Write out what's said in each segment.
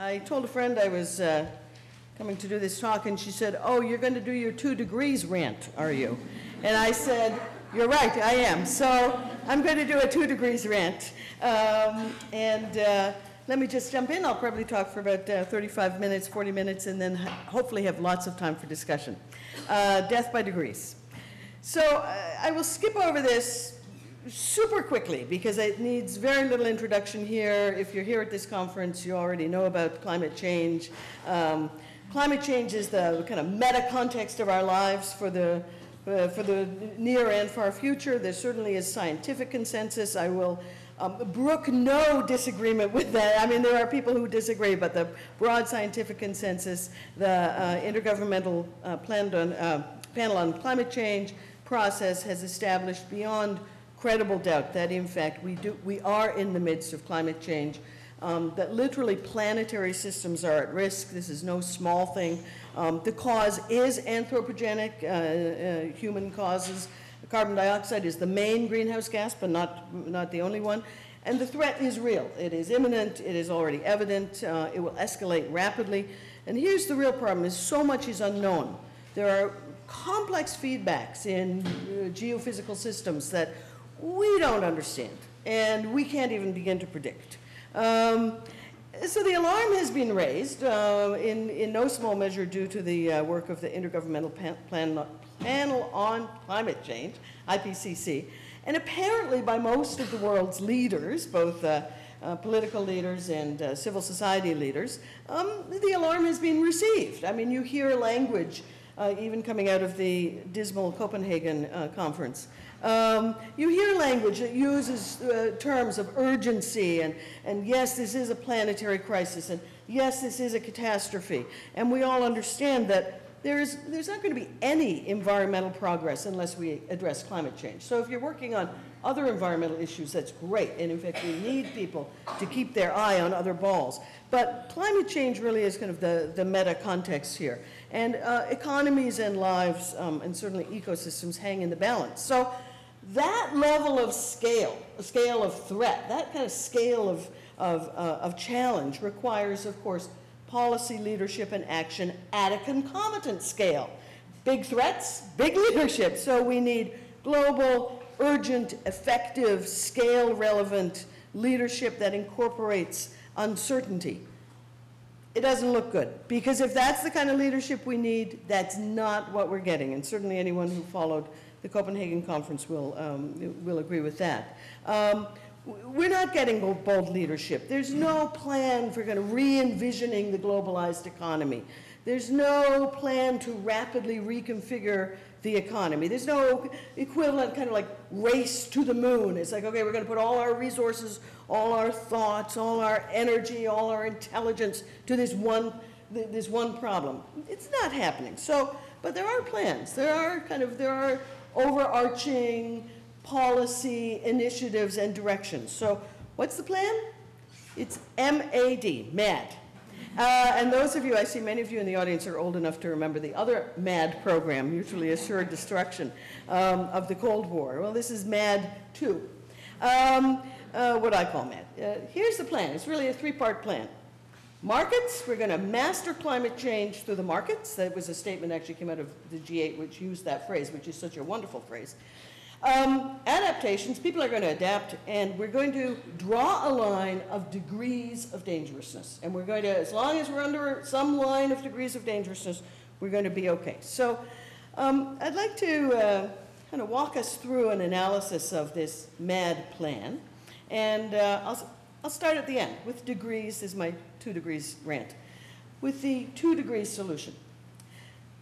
I told a friend I was uh, coming to do this talk, and she said, "Oh, you're going to do your two degrees rant, are you?" And I said, "You're right, I am." So I'm going to do a two degrees rant. Um, and uh, let me just jump in. I'll probably talk for about uh, 35 minutes, 40 minutes, and then hopefully have lots of time for discussion. Uh, death by degrees. So uh, I will skip over this super quickly because it needs very little introduction here. If you're here at this conference, you already know about climate change. Um, climate change is the kind of meta context of our lives for the uh, for the near and far future. There certainly is scientific consensus. I will um, brook no disagreement with that. I mean, there are people who disagree, but the broad scientific consensus, the uh, Intergovernmental uh, on, uh, Panel on Climate Change process has established beyond credible doubt that in fact we, do, we are in the midst of climate change, um, that literally planetary systems are at risk. This is no small thing. Um, the cause is anthropogenic, uh, uh, human causes. Carbon dioxide is the main greenhouse gas, but not, not the only one. And the threat is real. It is imminent. It is already evident. Uh, it will escalate rapidly. And here's the real problem is so much is unknown. There are complex feedbacks in uh, geophysical systems that we don't understand, and we can't even begin to predict. Um, so the alarm has been raised, uh, in, in no small measure due to the uh, work of the Intergovernmental Pan- Plan- Panel on Climate Change, IPCC, and apparently by most of the world's leaders, both uh, uh, political leaders and uh, civil society leaders, um, the alarm has been received. I mean, you hear language uh, even coming out of the dismal Copenhagen conference. Um, you hear language that uses uh, terms of urgency and, and yes, this is a planetary crisis and yes, this is a catastrophe. And we all understand that there's, there's not going to be any environmental progress unless we address climate change. So if you're working on other environmental issues, that's great. And in fact, we need people to keep their eye on other balls. But climate change really is kind of the, the meta context here. And uh, economies and lives, um, and certainly ecosystems, hang in the balance. So that level of scale, a scale of threat, that kind of scale of, of, uh, of challenge requires, of course, policy leadership and action at a concomitant scale. Big threats, big leadership. So we need global, urgent, effective, scale relevant leadership that incorporates uncertainty. It doesn't look good because if that's the kind of leadership we need, that's not what we're getting. And certainly anyone who followed the Copenhagen conference will, um, will agree with that. Um, we're not getting bold leadership. There's no plan for kind of re-envisioning the globalized economy. There's no plan to rapidly reconfigure the economy. There's no equivalent kind of like race to the moon. It's like, okay, we're going to put all our resources, all our thoughts, all our energy, all our intelligence to this one, this one problem. It's not happening. So, but there are plans. There are kind of, there are overarching policy initiatives and directions. So what's the plan? It's MAD, MAD. Uh, and those of you, I see many of you in the audience are old enough to remember the other MAD program, Mutually Assured Destruction um, of the Cold War. Well, this is MAD 2. Um, uh, what I call MAD. Uh, here's the plan. It's really a three-part plan. Markets, we're going to master climate change through the markets. That was a statement actually came out of the G8 which used that phrase, which is such a wonderful phrase. Um, adaptations, people are going to adapt, and we're going to draw a line of degrees of dangerousness. And we're going to, as long as we're under some line of degrees of dangerousness, we're going to be okay. So um, I'd like to uh, kind of walk us through an analysis of this MAD plan. And uh, I'll, I'll start at the end with degrees, is my two degrees rant, with the two degrees solution.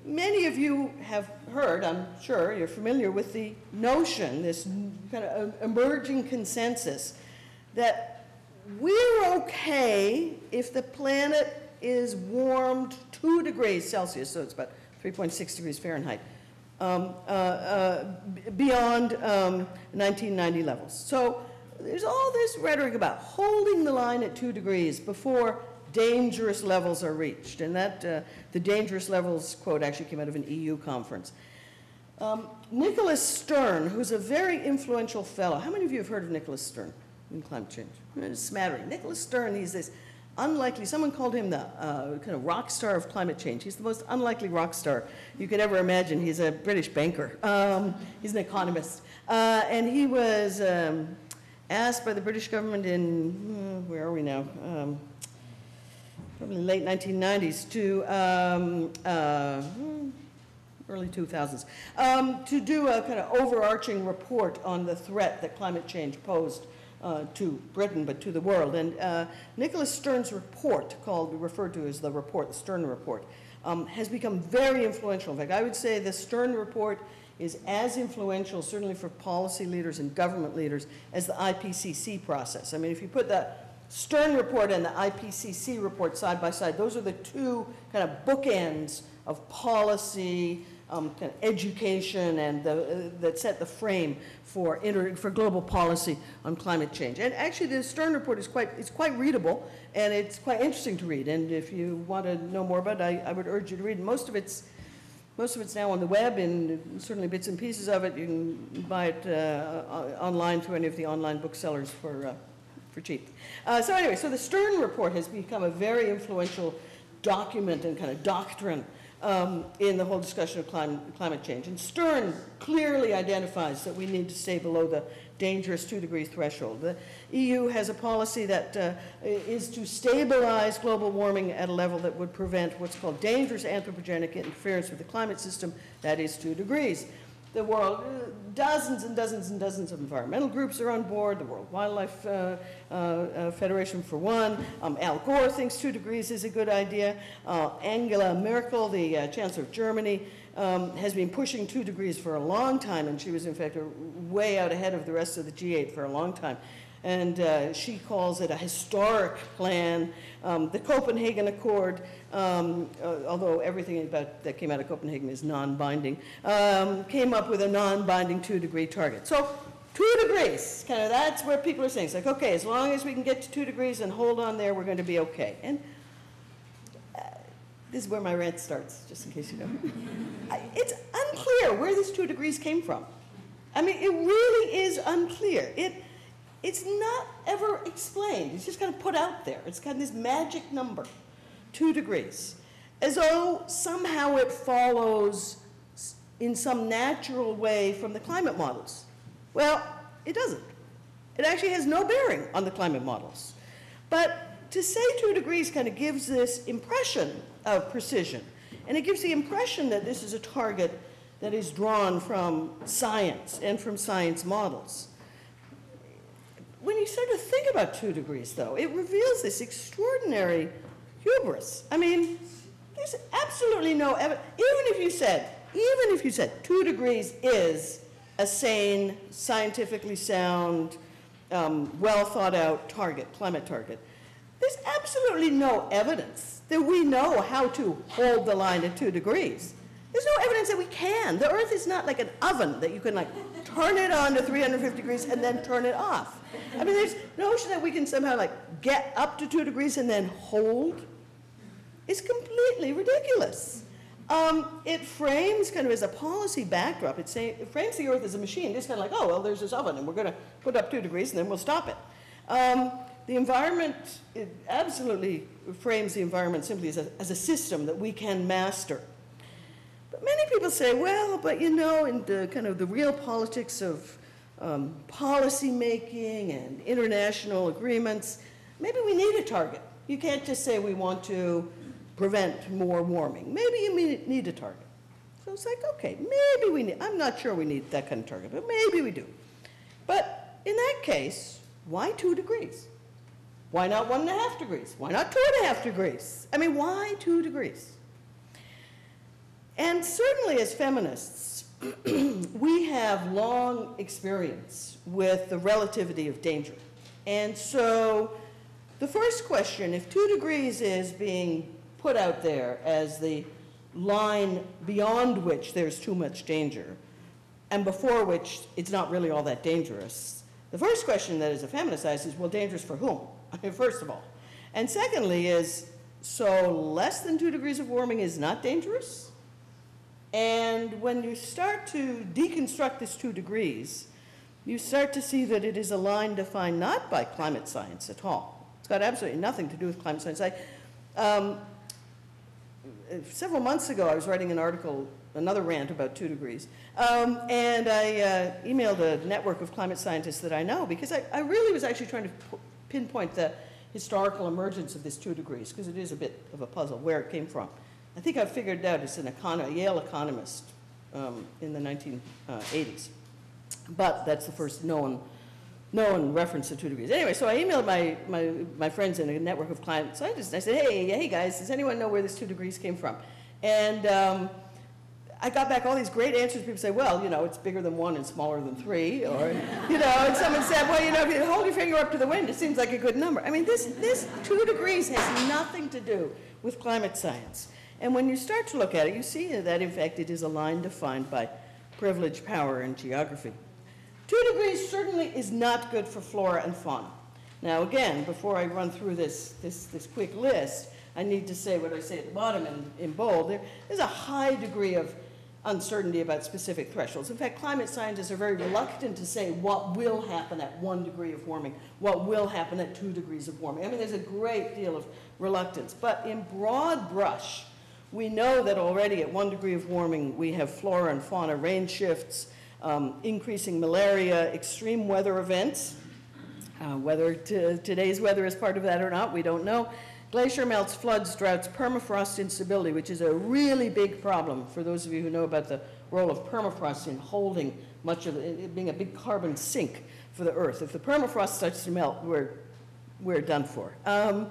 Many of you have heard, I'm sure, you're familiar with the notion, this kind of emerging consensus, that we're okay if the planet is warmed two degrees Celsius, so it's about 3.6 degrees Fahrenheit, um, uh, uh, beyond um, 1990 levels. So there's all this rhetoric about holding the line at two degrees before dangerous levels are reached. And that, uh, the dangerous levels quote actually came out of an EU conference. Um, Nicholas Stern, who's a very influential fellow. How many of you have heard of Nicholas Stern in climate change? Smattering. Nicholas Stern, he's this unlikely, someone called him the uh, kind of rock star of climate change. He's the most unlikely rock star you could ever imagine. He's a British banker, um, he's an economist. Uh, and he was um, asked by the British government in, hmm, where are we now? Um, probably late 1990s to um, uh, early 2000s, um, to do a kind of overarching report on the threat that climate change posed uh, to Britain, but to the world. And uh, Nicholas Stern's report, called, referred to as the report, the Stern Report, um, has become very influential. In fact, I would say the Stern Report is as influential, certainly for policy leaders and government leaders, as the IPCC process. I mean, if you put the Stern Report and the IPCC report side by side, those are the two kind of bookends of policy, um, kind of education and the, uh, that set the frame for, inter, for global policy on climate change. And actually, the Stern report is quite, it's quite readable and it's quite interesting to read. And if you want to know more about it, I, I would urge you to read. Most of it's most of it's now on the web, and certainly bits and pieces of it. You can buy it uh, online through any of the online booksellers for, uh, for cheap. Uh, so anyway, so the Stern Report has become a very influential document and kind of doctrine um, in the whole discussion of climate, climate change. And Stern clearly identifies that we need to stay below the dangerous two degree threshold. The EU has a policy that uh, is to stabilize global warming at a level that would prevent what's called dangerous anthropogenic interference with the climate system, that is two degrees the world, dozens and dozens and dozens of environmental groups are on board, the World Wildlife uh, uh, uh, Federation for one. Um, Al Gore thinks two degrees is a good idea. Uh, Angela Merkel, the uh, Chancellor of Germany, um, has been pushing two degrees for a long time, and she was in fact way out ahead of the rest of the G8 for a long time and uh, she calls it a historic plan. Um, the Copenhagen Accord, um, uh, although everything about, that came out of Copenhagen is non-binding, um, came up with a non-binding two-degree target. So two degrees, kind of that's where people are saying, it's like, okay, as long as we can get to two degrees and hold on there, we're going to be okay. And uh, this is where my rant starts, just in case you know. it's unclear where this two degrees came from. I mean, it really is unclear. It, it's not ever explained. It's just kind of put out there. It's kind of this magic number, two degrees, as though somehow it follows in some natural way from the climate models. Well, it doesn't. It actually has no bearing on the climate models. But to say two degrees kind of gives this impression of precision. And it gives the impression that this is a target that is drawn from science and from science models. When you start to think about two degrees, though, it reveals this extraordinary hubris. I mean, there's absolutely no evidence. Even if you said, even if you said two degrees is a sane, scientifically sound, um, well thought out target, climate target, there's absolutely no evidence that we know how to hold the line at two degrees. There's no evidence that we can. The Earth is not like an oven that you can like turn it on to 350 degrees and then turn it off. I mean, there's notion that we can somehow like get up to two degrees and then hold is completely ridiculous. Um, it frames kind of as a policy backdrop. It, say, it frames the Earth as a machine. It's kind of like, oh, well, there's this oven, and we're going to put up two degrees, and then we'll stop it. Um, the environment, it absolutely frames the environment simply as a, as a system that we can master. But many people say, well, but you know, in the kind of the real politics of um, policy making and international agreements, maybe we need a target. You can't just say we want to prevent more warming. Maybe you need a target. So it's like, okay, maybe we need, I'm not sure we need that kind of target, but maybe we do. But in that case, why two degrees? Why not one and a half degrees? Why not two and a half degrees? I mean, why two degrees? And certainly as feminists, we have long experience with the relativity of danger. And so the first question, if two degrees is being put out there as the line beyond which there's too much danger, and before which it's not really all that dangerous, the first question that is a feminist asks is, well, dangerous for whom? First of all. And secondly is, so less than two degrees of warming is not dangerous? And when you start to deconstruct this two degrees, you start to see that it is a line defined not by climate science at all. It's got absolutely nothing to do with climate science. I, um, several months ago, I was writing an article, another rant about two degrees, um, and I uh, emailed a network of climate scientists that I know because I, I really was actually trying to pinpoint the historical emergence of this two degrees because it is a bit of a puzzle where it came from. I think I figured out as an Yale economist um, in the 1980s, but that's the first known known reference to two degrees. Anyway, so I emailed my, my, my friends in a network of climate scientists. I said, hey, hey guys, does anyone know where this two degrees came from? And um, I got back all these great answers. People say, well, you know, it's bigger than one and smaller than three. Or, you know, and someone said, well, you know, if you hold your finger up to the wind, it seems like a good number. I mean, this, this two degrees has nothing to do with climate science. And when you start to look at it, you see that, in fact, it is a line defined by privilege, power, and geography. Two degrees certainly is not good for flora and fauna. Now, again, before I run through this, this, this quick list, I need to say what I say at the bottom in, in bold. There is a high degree of uncertainty about specific thresholds. In fact, climate scientists are very reluctant to say what will happen at one degree of warming, what will happen at two degrees of warming. I mean, there's a great deal of reluctance. But in broad brush, we know that already at one degree of warming, we have flora and fauna rain shifts, um, increasing malaria, extreme weather events. Uh, whether today's weather is part of that or not, we don't know. Glacier melts, floods, droughts, permafrost instability, which is a really big problem for those of you who know about the role of permafrost in holding much of it, being a big carbon sink for the Earth. If the permafrost starts to melt, we're, we're done for. Um,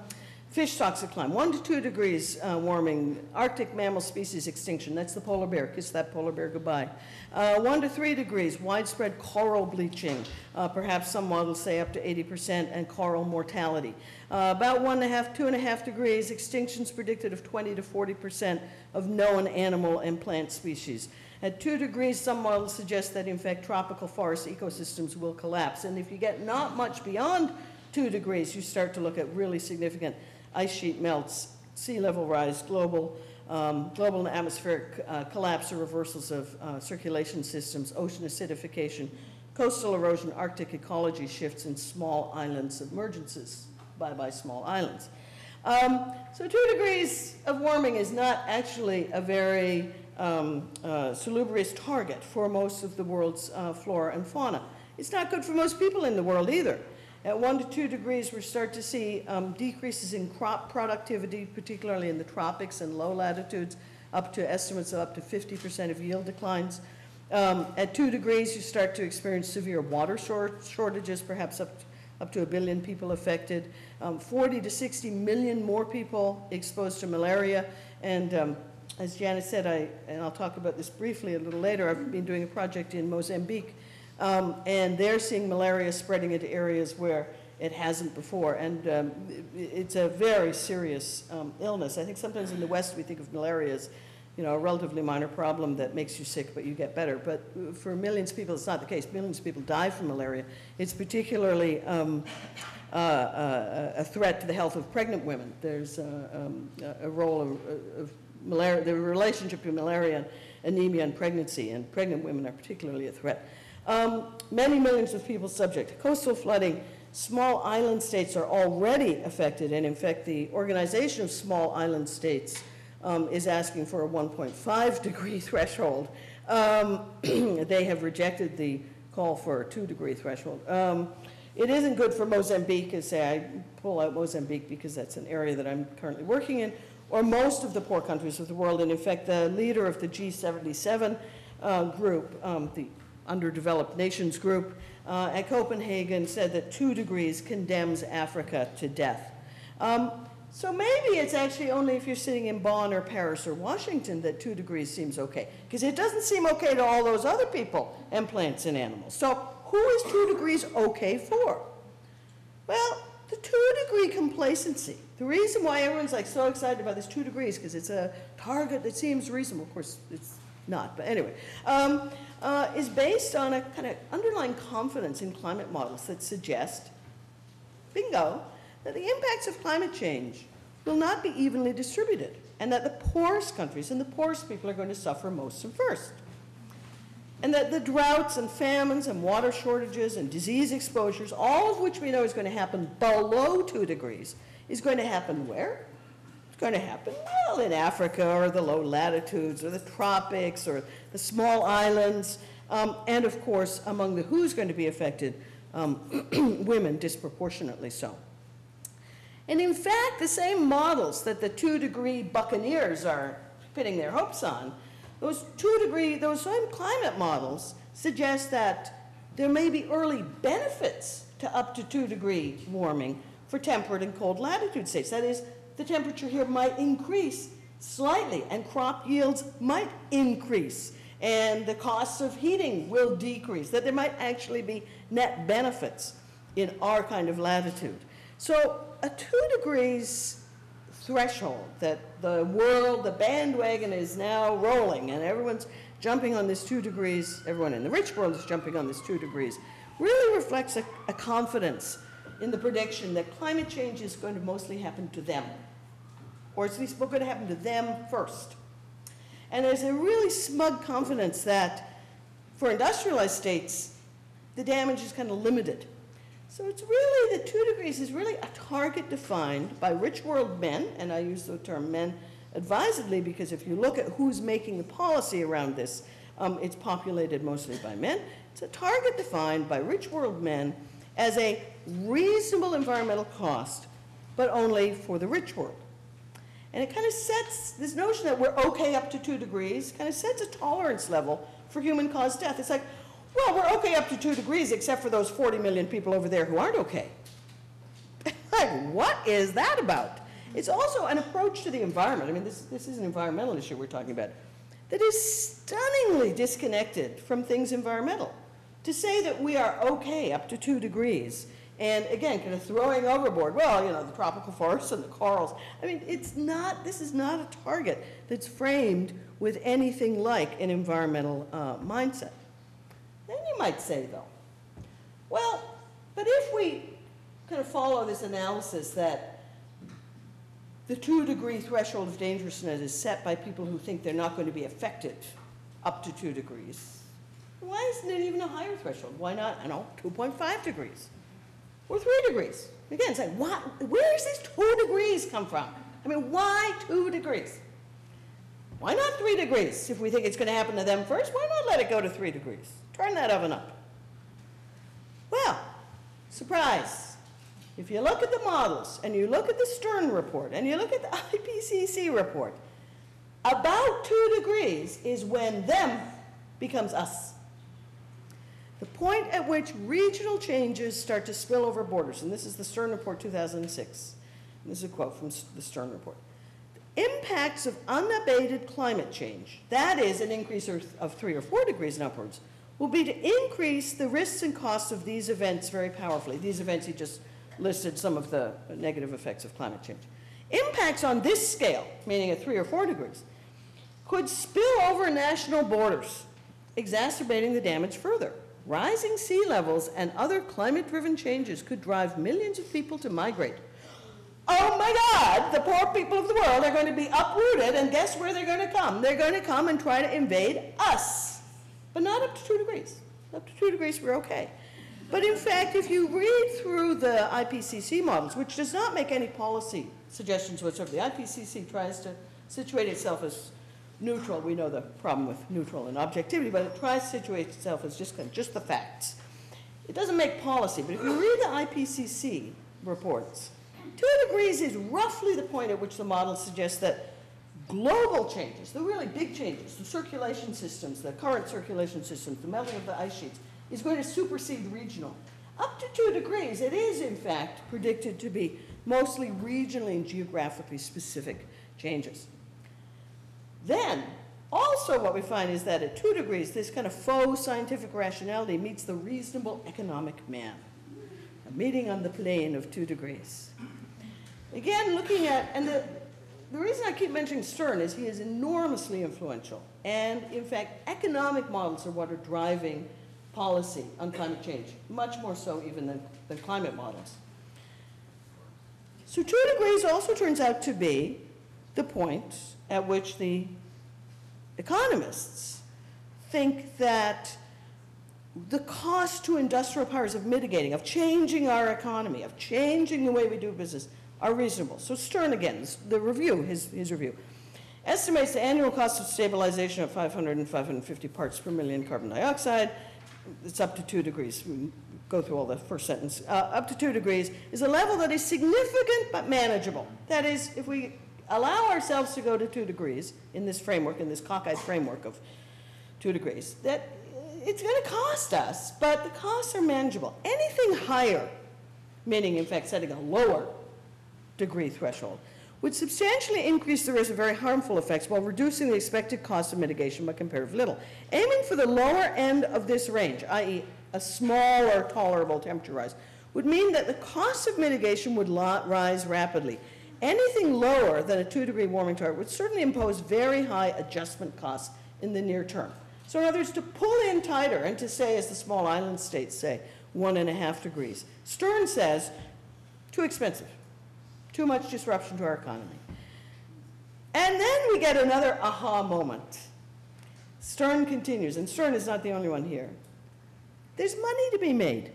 Fish stocks decline, one to two degrees uh, warming, Arctic mammal species extinction, that's the polar bear, kiss that polar bear goodbye. Uh, one to three degrees, widespread coral bleaching, uh, perhaps some models say up to 80%, and coral mortality. Uh, about one and a half, two and a half degrees, extinctions predicted of 20 to 40% of known animal and plant species. At two degrees, some models suggest that in fact tropical forest ecosystems will collapse. And if you get not much beyond two degrees, you start to look at really significant ice sheet melts, sea level rise, global, um, global and atmospheric uh, collapse or reversals of uh, circulation systems, ocean acidification, coastal erosion, Arctic ecology shifts, and small island submergences. Bye-bye small islands. Um, so two degrees of warming is not actually a very um, uh, salubrious target for most of the world's uh, flora and fauna. It's not good for most people in the world either. At one to two degrees, we start to see um, decreases in crop productivity, particularly in the tropics and low latitudes, up to estimates of up to 50% of yield declines. Um, at two degrees, you start to experience severe water short shortages, perhaps up to, up to a billion people affected, um, 40 to 60 million more people exposed to malaria, and um, as Janet said, I, and I'll talk about this briefly a little later, I've been doing a project in Mozambique um, and they're seeing malaria spreading into areas where it hasn't before. And um, it's a very serious um, illness. I think sometimes in the West we think of malaria as you know, a relatively minor problem that makes you sick, but you get better. But for millions of people, it's not the case. Millions of people die from malaria. It's particularly um, uh, uh, a threat to the health of pregnant women. There's uh, um, a role of, of, malaria, the relationship between malaria, and anemia, and pregnancy, and pregnant women are particularly a threat. Um, many millions of people subject to coastal flooding. Small island states are already affected, and in fact, the Organization of Small Island States um, is asking for a 1.5 degree threshold. Um, they have rejected the call for a 2 degree threshold. Um, it isn't good for Mozambique, as say I pull out Mozambique because that's an area that I'm currently working in, or most of the poor countries of the world. And in fact, the leader of the G77 uh, group, um, the underdeveloped nations group uh, at Copenhagen said that two degrees condemns Africa to death. Um, so maybe it's actually only if you're sitting in Bonn or Paris or Washington that two degrees seems okay, because it doesn't seem okay to all those other people and plants and animals. So who is two degrees okay for? Well, the two degree complacency. The reason why everyone's like so excited about this two degrees, because it's a target that seems reasonable. Of course, it's not, but anyway. Um, uh, is based on a kind of underlying confidence in climate models that suggest, bingo, that the impacts of climate change will not be evenly distributed and that the poorest countries and the poorest people are going to suffer most and first. and that the droughts and famines and water shortages and disease exposures, all of which we know is going to happen below 2 degrees, is going to happen where? Going to happen, well, in Africa or the low latitudes or the tropics or the small islands, um, and of course, among the who's going to be affected, um, women disproportionately so. And in fact, the same models that the two degree buccaneers are pinning their hopes on, those two degree, those same climate models suggest that there may be early benefits to up to two degree warming for temperate and cold latitude states. That is, the temperature here might increase slightly and crop yields might increase and the costs of heating will decrease, that there might actually be net benefits in our kind of latitude. So a two degrees threshold that the world, the bandwagon is now rolling and everyone's jumping on this two degrees, everyone in the rich world is jumping on this two degrees, really reflects a, a confidence in the prediction that climate change is going to mostly happen to them, or at least going to happen to them first. And there's a really smug confidence that for industrialized states, the damage is kind of limited. So it's really, the two degrees is really a target defined by rich world men, and I use the term men advisedly because if you look at who's making the policy around this, um, it's populated mostly by men. It's a target defined by rich world men as a reasonable environmental cost, but only for the rich world. And it kind of sets this notion that we're okay up to two degrees, kind of sets a tolerance level for human caused death. It's like, well, we're okay up to two degrees except for those 40 million people over there who aren't okay. like, what is that about? It's also an approach to the environment. I mean, this, this is an environmental issue we're talking about that is stunningly disconnected from things environmental. To say that we are okay up to two degrees, and again, kind of throwing overboard, well, you know, the tropical forests and the corals. I mean, it's not, this is not a target that's framed with anything like an environmental uh, mindset. Then you might say, though, well, but if we kind of follow this analysis that the two degree threshold of dangerousness is set by people who think they're not going to be affected up to two degrees, why isn't it even a higher threshold? Why not, I don't know, 2.5 degrees or three degrees? Again, like, what, where does this two degrees come from? I mean, why two degrees? Why not three degrees? If we think it's going to happen to them first, why not let it go to three degrees? Turn that oven up. Well, surprise. If you look at the models and you look at the Stern report and you look at the IPCC report, about two degrees is when them becomes us. The point at which regional changes start to spill over borders, and this is the Stern Report 2006. This is a quote from the Stern Report. The impacts of unabated climate change, that is an increase of three or four degrees and upwards, will be to increase the risks and costs of these events very powerfully. These events, he just listed some of the negative effects of climate change. Impacts on this scale, meaning at three or four degrees, could spill over national borders, exacerbating the damage further. Rising sea levels and other climate-driven changes could drive millions of people to migrate. Oh my God, the poor people of the world are going to be uprooted, and guess where they're going to come? They're going to come and try to invade us but not up to two degrees. Up to two degrees, we're okay. But in fact, if you read through the IPCC models, which does not make any policy suggestions whatsoever, the IPCC tries to situate itself as neutral. We know the problem with neutral and objectivity, but it tries to situate itself as just, just the facts. It doesn't make policy, but if you read the IPCC reports, two degrees is roughly the point at which the model suggests that global changes, the really big changes, the circulation systems, the current circulation systems, the melting of the ice sheets, is going to supersede regional. Up to two degrees, it is in fact predicted to be mostly regionally and geographically specific changes. Then, also what we find is that at two degrees, this kind of faux scientific rationality meets the reasonable economic man, a meeting on the plane of two degrees. Again, looking at, and the, the reason I keep mentioning Stern is he is enormously influential. And in fact, economic models are what are driving policy on climate change, much more so even than, than climate models. So two degrees also turns out to be the point at which the economists think that the cost to industrial powers of mitigating, of changing our economy, of changing the way we do business are reasonable. So Stern again, the review, his, his review, estimates the annual cost of stabilization at 500 and 550 parts per million carbon dioxide. It's up to two degrees. We go through all the first sentence. Uh, up to two degrees is a level that is significant but manageable. That is, if we allow ourselves to go to two degrees in this framework, in this cockeyed framework of two degrees, that it's going to cost us, but the costs are manageable. Anything higher, meaning in fact setting a lower degree threshold, would substantially increase the risk of very harmful effects while reducing the expected cost of mitigation by comparatively little. Aiming for the lower end of this range, i.e. a smaller tolerable temperature rise, would mean that the cost of mitigation would rise rapidly. Anything lower than a two degree warming target would certainly impose very high adjustment costs in the near term. So in other words, to pull in tighter and to say, as the small island states say, one and a half degrees. Stern says, too expensive. Too much disruption to our economy. And then we get another aha moment. Stern continues, and Stern is not the only one here. There's money to be made.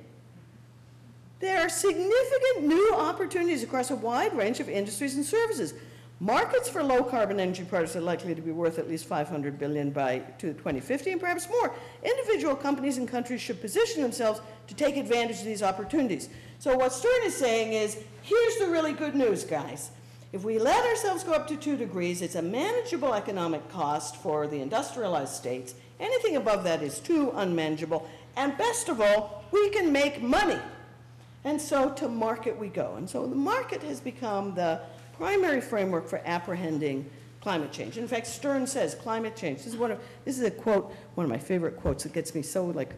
There are significant new opportunities across a wide range of industries and services. Markets for low carbon energy products are likely to be worth at least 500 billion by 2050 and perhaps more. Individual companies and countries should position themselves to take advantage of these opportunities. So what Stern is saying is, here's the really good news, guys. If we let ourselves go up to two degrees, it's a manageable economic cost for the industrialized states. Anything above that is too unmanageable. And best of all, we can make money. And so to market we go. And so the market has become the primary framework for apprehending climate change. In fact, Stern says climate change. This is one of this is a quote, one of my favorite quotes that gets me so like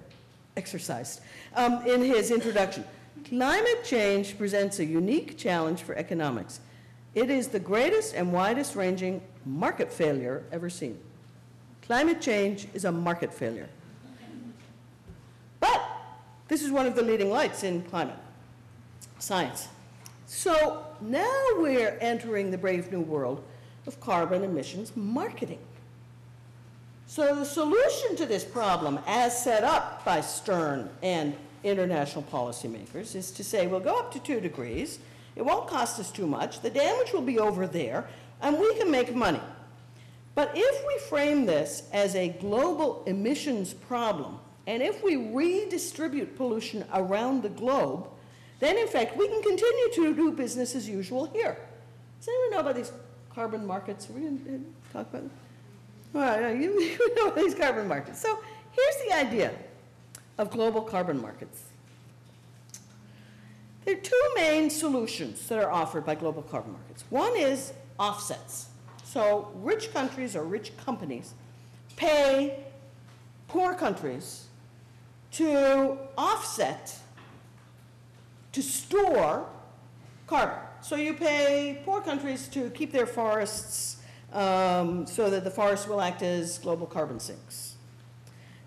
exercised um, in his introduction. Climate change presents a unique challenge for economics. It is the greatest and widest ranging market failure ever seen. Climate change is a market failure. But this is one of the leading lights in climate science. So now we're entering the brave new world of carbon emissions marketing. So the solution to this problem, as set up by Stern and international policymakers, is to say we'll go up to two degrees, it won't cost us too much, the damage will be over there, and we can make money. But if we frame this as a global emissions problem, and if we redistribute pollution around the globe, then in fact we can continue to do business as usual here. Does anyone know about these carbon markets? Are we going to uh, talk about them? Right, you, you know these carbon markets. So here's the idea of global carbon markets. There are two main solutions that are offered by global carbon markets. One is offsets. So rich countries or rich companies pay poor countries to offset, to store carbon. So you pay poor countries to keep their forests um, so that the forests will act as global carbon sinks.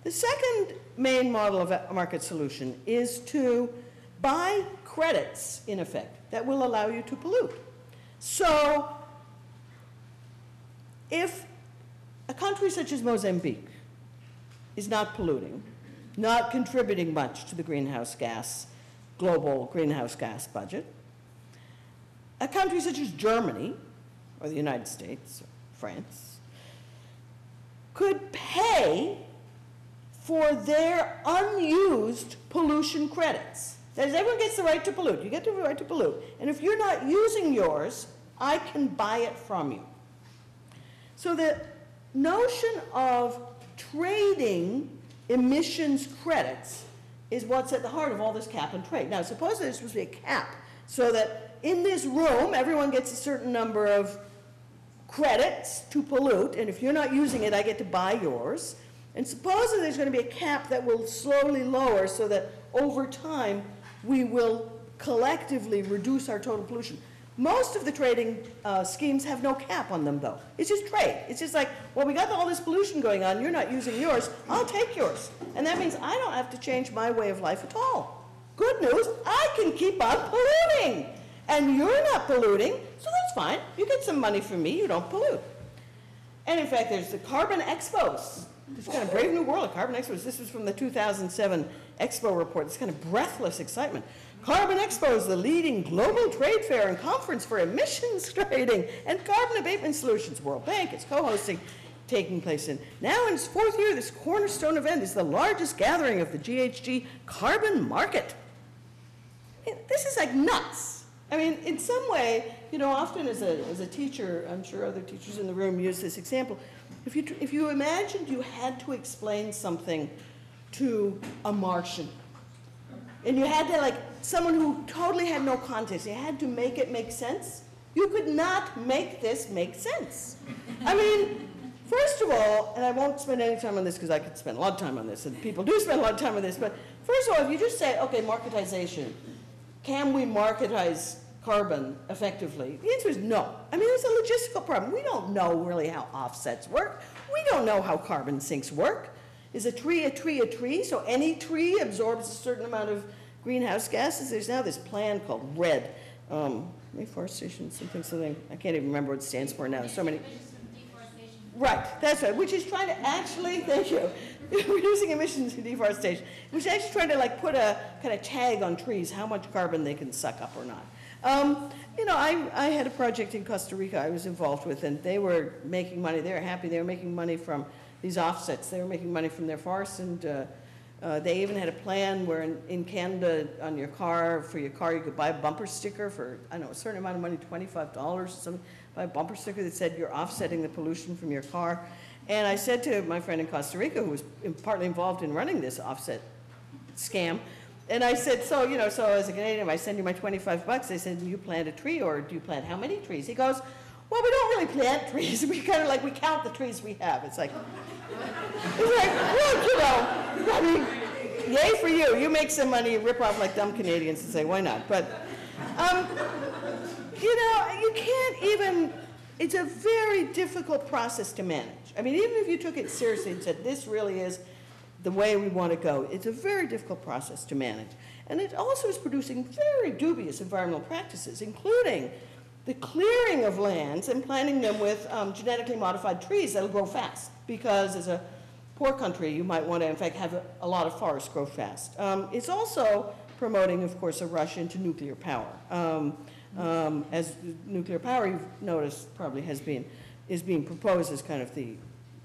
The second main model of a market solution is to buy credits, in effect, that will allow you to pollute. So if a country such as Mozambique is not polluting, not contributing much to the greenhouse gas, global greenhouse gas budget, uh, a country such as Germany, or the United States, or France, could pay for their unused pollution credits. That is, everyone gets the right to pollute. You get the right to pollute. And if you're not using yours, I can buy it from you. So the notion of trading emissions credits is what's at the heart of all this cap and trade. Now, suppose there's supposed to be a cap so that in this room, everyone gets a certain number of credits to pollute, and if you're not using it, I get to buy yours. And supposedly there's going to be a cap that will slowly lower so that over time we will collectively reduce our total pollution. Most of the trading uh, schemes have no cap on them, though. It's just trade. It's just like, well, we got all this pollution going on. You're not using yours. I'll take yours. And that means I don't have to change my way of life at all. Good news, I can keep on polluting. And you're not polluting, so that's fine. You get some money from me. You don't pollute. And in fact, there's the Carbon Expos. This kind of brave new world of Carbon Expos. This was from the 2007 Expo report. This kind of breathless excitement. Carbon Expo is the leading global trade fair and conference for emissions trading and carbon abatement solutions. World Bank is co-hosting, taking place in. Now in its fourth year, this cornerstone event is the largest gathering of the GHG carbon market. This is like nuts. I mean, in some way, you know, often as a, as a teacher, I'm sure other teachers in the room use this example. If you, if you imagined you had to explain something to a Martian, and you had to, like, someone who totally had no context, you had to make it make sense, you could not make this make sense. I mean, first of all, and I won't spend any time on this because I could spend a lot of time on this, and people do spend a lot of time on this, but first of all, if you just say, okay, marketization, can we marketize carbon effectively? The answer is no. I mean, it's a logistical problem. We don't know really how offsets work. We don't know how carbon sinks work. Is a tree a tree a tree? So any tree absorbs a certain amount of greenhouse gases. There's now this plan called REDD, um, reforestation, something, something. I can't even remember what it stands for now. So many. Emissions from deforestation. Right, that's right, which is trying to actually, thank you, reducing emissions from deforestation, which is actually trying to like put a kind of tag on trees, how much carbon they can suck up or not. Um, you know, I, I had a project in Costa Rica I was involved with, and they were making money, they were happy, they were making money from these offsets, they were making money from their forests, and uh, uh, they even had a plan where in, in Canada, on your car, for your car, you could buy a bumper sticker for, I don't know, a certain amount of money, twenty-five dollars or something, buy a bumper sticker that said you're offsetting the pollution from your car. And I said to my friend in Costa Rica, who was partly involved in running this offset scam, and I said, so, you know, so as a Canadian, I send you my twenty-five bucks. They said, do you plant a tree or do you plant how many trees? He goes, well, we don't really plant trees. We kind of like, we count the trees we have. It's like, it's like, look, you know, I mean, yay for you. You make some money, rip off like dumb Canadians and say, why not? But, um, you know, you can't even, it's a very difficult process to manage. I mean, even if you took it seriously and said, this really is the way we want to go, it's a very difficult process to manage. And it also is producing very dubious environmental practices, including the clearing of lands and planting them with um, genetically modified trees that'll grow fast. Because as a poor country, you might want to, in fact, have a, a lot of forests grow fast. Um, it's also promoting, of course, a rush into nuclear power. Um, um, as nuclear power, you've noticed, probably has been, is being proposed as kind of the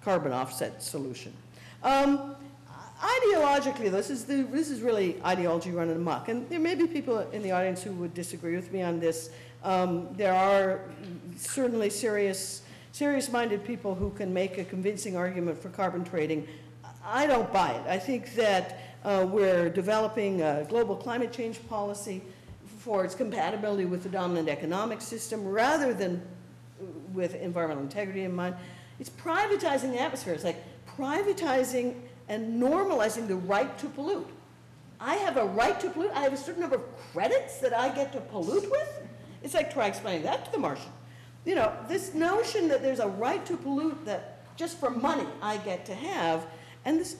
carbon offset solution. Um, ideologically, this is, the, this is really ideology running amok. And there may be people in the audience who would disagree with me on this. Um, there are certainly serious, serious-minded people who can make a convincing argument for carbon trading. I don't buy it. I think that uh, we're developing a global climate change policy for its compatibility with the dominant economic system rather than with environmental integrity in mind. It's privatizing the atmosphere. It's like privatizing and normalizing the right to pollute. I have a right to pollute. I have a certain number of credits that I get to pollute with. It's like try explaining that to the Martian. You know, this notion that there's a right to pollute that just for money I get to have, and this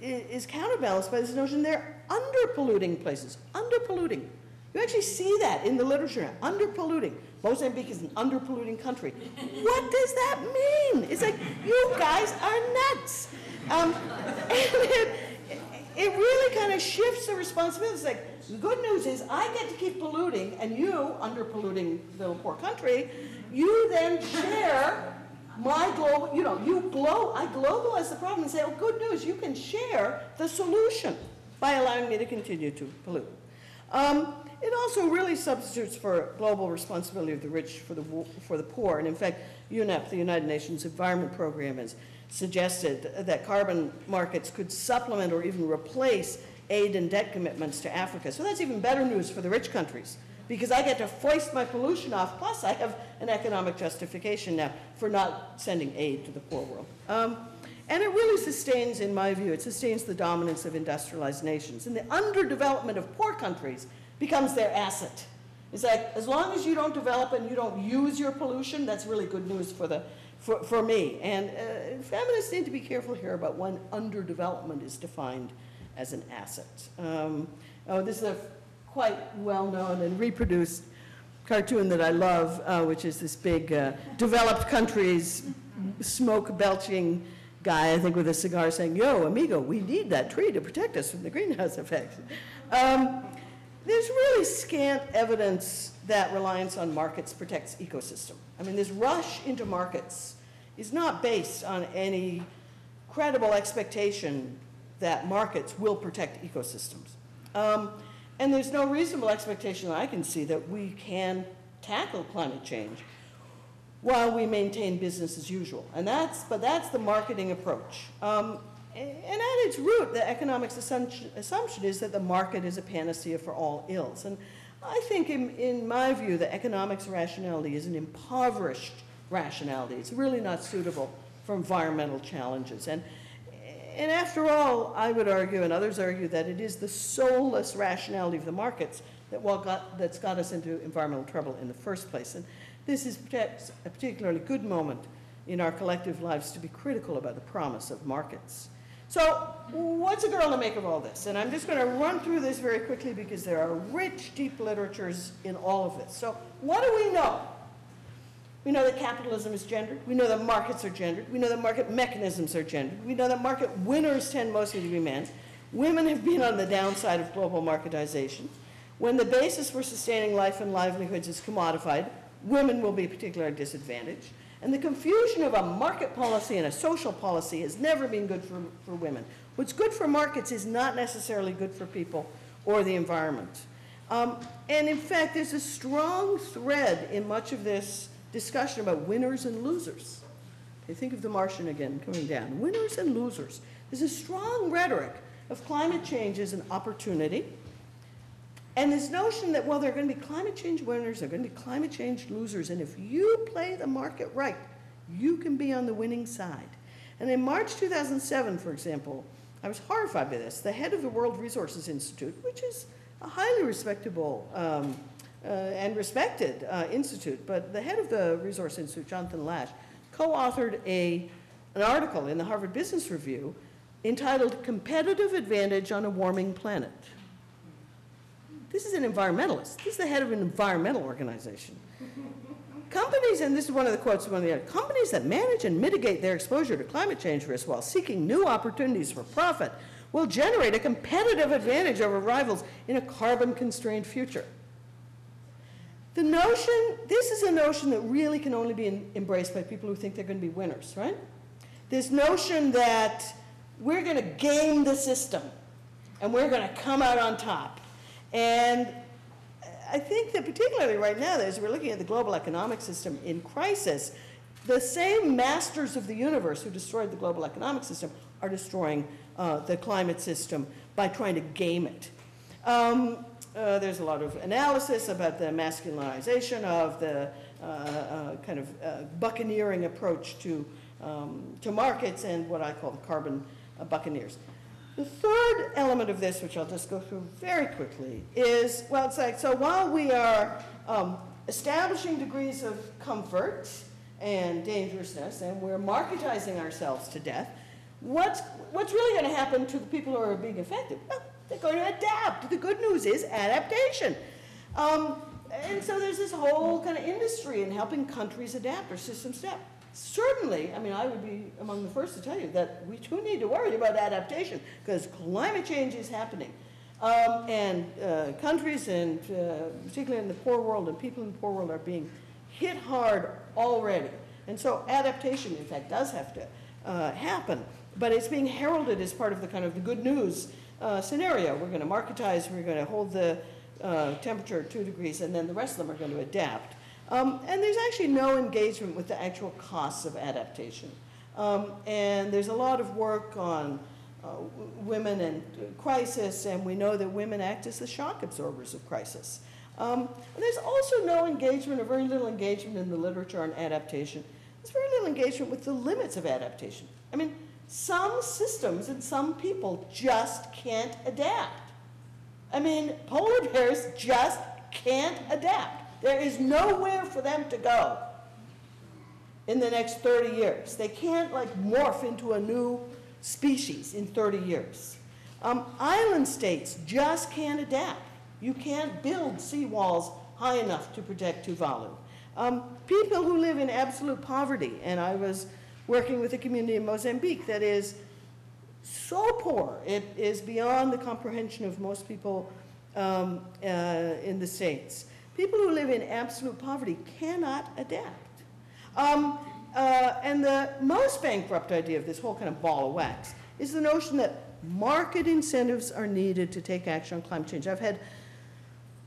is counterbalanced by this notion they're under polluting places, under polluting. You actually see that in the literature now, under polluting. Mozambique is an under polluting country. What does that mean? It's like, you guys are nuts. Um, it, it really kind of shifts the responsibility. It's like, the good news is I get to keep polluting, and you, under polluting little poor country, you then share my global, you know, you glo, I globalize the problem and say, oh, good news, you can share the solution by allowing me to continue to pollute. Um, it also really substitutes for global responsibility of the rich for the, for the poor. And in fact, UNEP, the United Nations Environment Program, has suggested that carbon markets could supplement or even replace aid and debt commitments to Africa. So that's even better news for the rich countries because I get to foist my pollution off, plus I have an economic justification now for not sending aid to the poor world. Um, and it really sustains, in my view, it sustains the dominance of industrialized nations. And the underdevelopment of poor countries becomes their asset. It's like, as long as you don't develop and you don't use your pollution, that's really good news for, the, for, for me. And uh, feminists need to be careful here about when underdevelopment is defined as an asset. Um, oh, this is a quite well-known and reproduced cartoon that I love, uh, which is this big uh, developed countries smoke belching guy, I think with a cigar saying, yo, amigo, we need that tree to protect us from the greenhouse effects. Um, there's really scant evidence that reliance on markets protects ecosystem. I mean, this rush into markets is not based on any credible expectation that markets will protect ecosystems. Um, and there's no reasonable expectation that I can see that we can tackle climate change while we maintain business as usual. And that's, but that's the marketing approach. Um, and at its root, the economics assumption, is that the market is a panacea for all ills. And I think, in, in my view, the economics rationality is an impoverished rationality. It's really not suitable for environmental challenges. And, and after all, I would argue, and others argue, that it is the soulless rationality of the markets that got, that's got us into environmental trouble in the first place. And this is perhaps a particularly good moment in our collective lives to be critical about the promise of markets. So what's a girl to make of all this? And I'm just going to run through this very quickly because there are rich, deep literatures in all of this. So what do we know? We know that capitalism is gendered. We know that markets are gendered. We know that market mechanisms are gendered. We know that market winners tend mostly to be men. Women have been on the downside of global marketization. When the basis for sustaining life and livelihoods is commodified, women will be particularly disadvantaged. And the confusion of a market policy and a social policy has never been good for, for women. What's good for markets is not necessarily good for people or the environment. Um, and in fact, there's a strong thread in much of this discussion about winners and losers. Okay, think of the Martian again coming down. Winners and losers. There's a strong rhetoric of climate change as an opportunity. And this notion that, well, there are going to be climate change winners, there are going to be climate change losers, and if you play the market right, you can be on the winning side. And in March 2007, for example, I was horrified by this. The head of the World Resources Institute, which is a highly respectable um, and respected uh, institute, but the head of the Resource Institute, Jonathan Lash, co-authored a, an article in the Harvard Business Review entitled Competitive Advantage on a Warming Planet. This is an environmentalist. This is the head of an environmental organization. companies, and this is one of the quotes from the other, companies that manage and mitigate their exposure to climate change risk while seeking new opportunities for profit will generate a competitive advantage over rivals in a carbon-constrained future. The notion, this is a notion that really can only be in, embraced by people who think they're going to be winners, right? This notion that we're going to game the system and we're going to come out on top. And I think that particularly right now, as we're looking at the global economic system in crisis, the same masters of the universe who destroyed the global economic system are destroying uh, the climate system by trying to game it. Um, uh, there's a lot of analysis about the masculinization of the uh, uh, kind of uh, buccaneering approach to, um, to markets and what I call the carbon uh, buccaneers. The third element of this, which I'll just go through very quickly, is, well, it's like, so while we are um, establishing degrees of comfort and dangerousness, and we're marketizing ourselves to death, what's, what's really going to happen to the people who are being affected? Well, they're going to adapt. The good news is adaptation. Um, and so there's this whole kind of industry in helping countries adapt or systems adapt. Certainly, I mean, I would be among the first to tell you that we too need to worry about adaptation because climate change is happening. Um, and uh, countries, and uh, particularly in the poor world, and people in the poor world are being hit hard already. And so adaptation, in fact, does have to uh, happen. But it's being heralded as part of the kind of the good news uh, scenario. We're going to marketize, we're going to hold the uh, temperature at two degrees, and then the rest of them are going to adapt. Um, and there's actually no engagement with the actual costs of adaptation. Um, and there's a lot of work on uh, women and crisis, and we know that women act as the shock absorbers of crisis. Um, there's also no engagement, or very little engagement in the literature on adaptation. There's very little engagement with the limits of adaptation. I mean, some systems and some people just can't adapt. I mean, polar bears just can't adapt. There is nowhere for them to go in the next 30 years. They can't like morph into a new species in 30 years. Um, island states just can't adapt. You can't build seawalls high enough to protect Tuvalu. Um, people who live in absolute poverty, and I was working with a community in Mozambique that is so poor, it is beyond the comprehension of most people um, uh, in the States. People who live in absolute poverty cannot adapt. Um, uh, and the most bankrupt idea of this whole kind of ball of wax is the notion that market incentives are needed to take action on climate change. I've had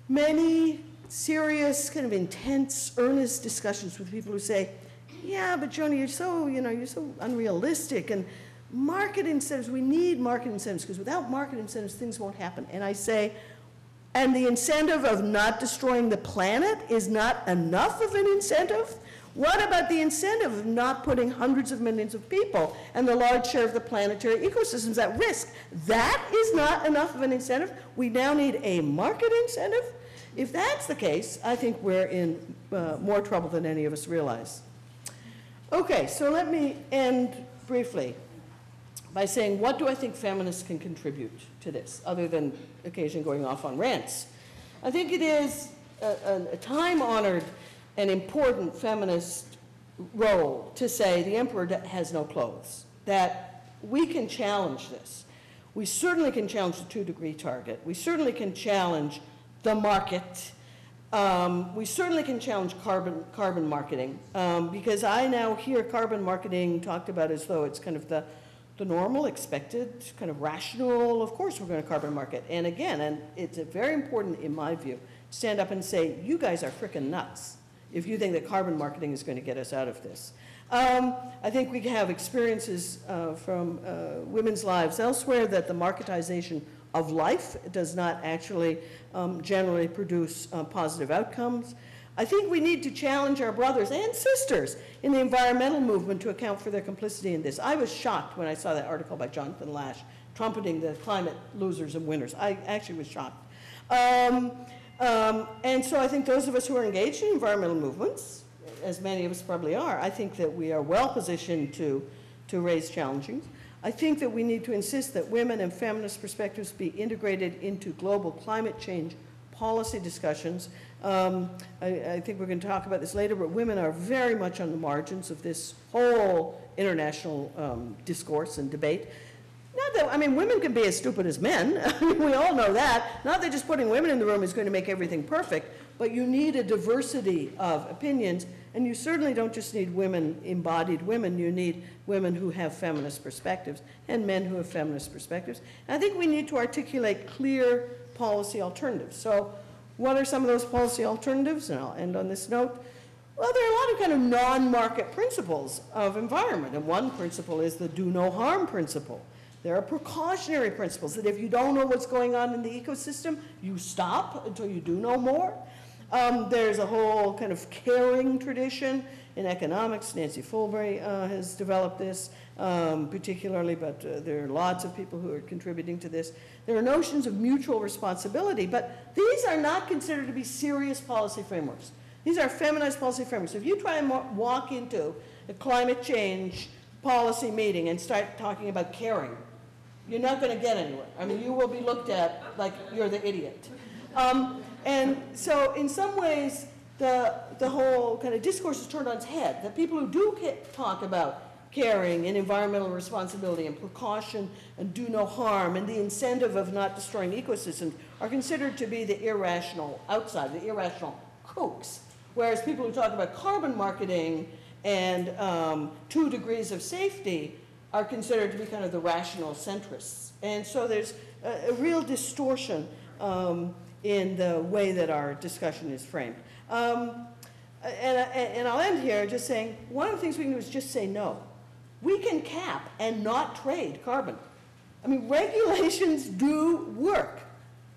many serious, kind of intense, earnest discussions with people who say, yeah, but Joni, you're so, you know, you're so unrealistic. And market incentives, we need market incentives, because without market incentives, things won't happen. And I say, and the incentive of not destroying the planet is not enough of an incentive? What about the incentive of not putting hundreds of millions of people and the large share of the planetary ecosystems at risk? That is not enough of an incentive. We now need a market incentive. If that's the case, I think we're in uh, more trouble than any of us realize. Okay, so let me end briefly by saying, what do I think feminists can contribute to this, other than occasionally going off on rants? I think it is a, a, time-honored and important feminist role to say the emperor has no clothes, that we can challenge this. We certainly can challenge the two-degree target. We certainly can challenge the market. Um, we certainly can challenge carbon, carbon marketing um, because I now hear carbon marketing talked about as though it's kind of the the normal, expected, kind of rational, of course we're going to carbon market. And again, and it's very important in my view, stand up and say, you guys are freaking nuts if you think that carbon marketing is going to get us out of this. Um, I think we have experiences uh, from uh, women's lives elsewhere that the marketization of life does not actually um, generally produce uh, positive outcomes. I think we need to challenge our brothers and sisters in the environmental movement to account for their complicity in this. I was shocked when I saw that article by Jonathan Lash trumpeting the climate losers and winners. I actually was shocked. Um, um, and so I think those of us who are engaged in environmental movements, as many of us probably are, I think that we are well positioned to, to raise challenges. I think that we need to insist that women and feminist perspectives be integrated into global climate change policy discussions. Um, I, I, think we're going to talk about this later, but women are very much on the margins of this whole international um, discourse and debate. Not that, I mean, women can be as stupid as men. we all know that. Not that just putting women in the room is going to make everything perfect, but you need a diversity of opinions, and you certainly don't just need women, embodied women, you need women who have feminist perspectives and men who have feminist perspectives. And I think we need to articulate clear policy alternatives. So what are some of those policy alternatives? And I'll end on this note. Well, there are a lot of kind of non-market principles of environment, and one principle is the do no harm principle. There are precautionary principles that if you don't know what's going on in the ecosystem, you stop until you do know more. Um, there's a whole kind of caring tradition in economics. Nancy Folbre uh, has developed this um, particularly, but uh, there are lots of people who are contributing to this. There are notions of mutual responsibility, but these are not considered to be serious policy frameworks. These are feminized policy frameworks. If you try and walk into a climate change policy meeting and start talking about caring, you're not going to get anywhere. I mean, you will be looked at like you're the idiot. Um, and so in some ways, the, the whole kind of discourse is turned on its head. The people who do talk about caring and environmental responsibility and precaution and do no harm and the incentive of not destroying ecosystems are considered to be the irrational outside, the irrational kooks. Whereas people who talk about carbon marketing and um, two degrees of safety are considered to be kind of the rational centrists. And so there's a, a real distortion um, in the way that our discussion is framed. Um, and, and I'll end here just saying, one of the things we can do is just say no. We can cap and not trade carbon. I mean, regulations do work.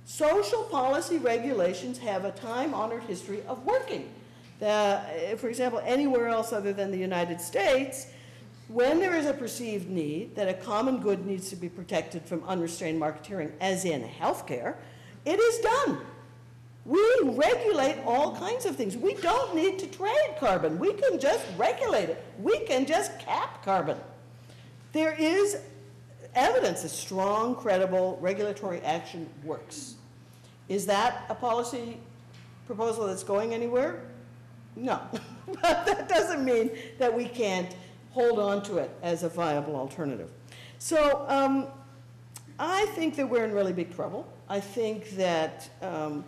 Social policy regulations have a time-honored history of working. The, for example, anywhere else other than the United States, when there is a perceived need that a common good needs to be protected from unrestrained marketeering, as in healthcare, it is done. We regulate all kinds of things. We don't need to trade carbon. We can just regulate it. We can just cap carbon. There is evidence that strong, credible regulatory action works. Is that a policy proposal that's going anywhere? No. but that doesn't mean that we can't hold on to it as a viable alternative. So um, I think that we're in really big trouble. I think that um,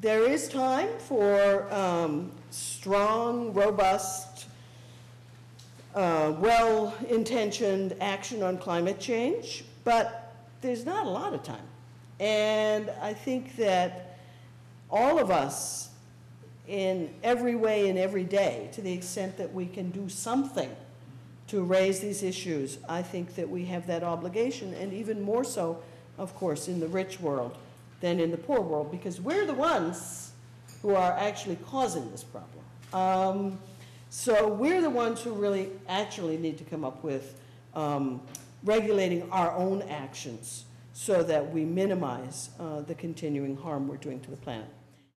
there is time for um, strong, robust, uh, well-intentioned action on climate change, but there's not a lot of time. And I think that all of us, in every way and every day, to the extent that we can do something to raise these issues, I think that we have that obligation, and even more so, of course, in the rich world than in the poor world, because we're the ones who are actually causing this problem. Um, so we're the ones who really actually need to come up with um, regulating our own actions so that we minimize uh, the continuing harm we're doing to the planet.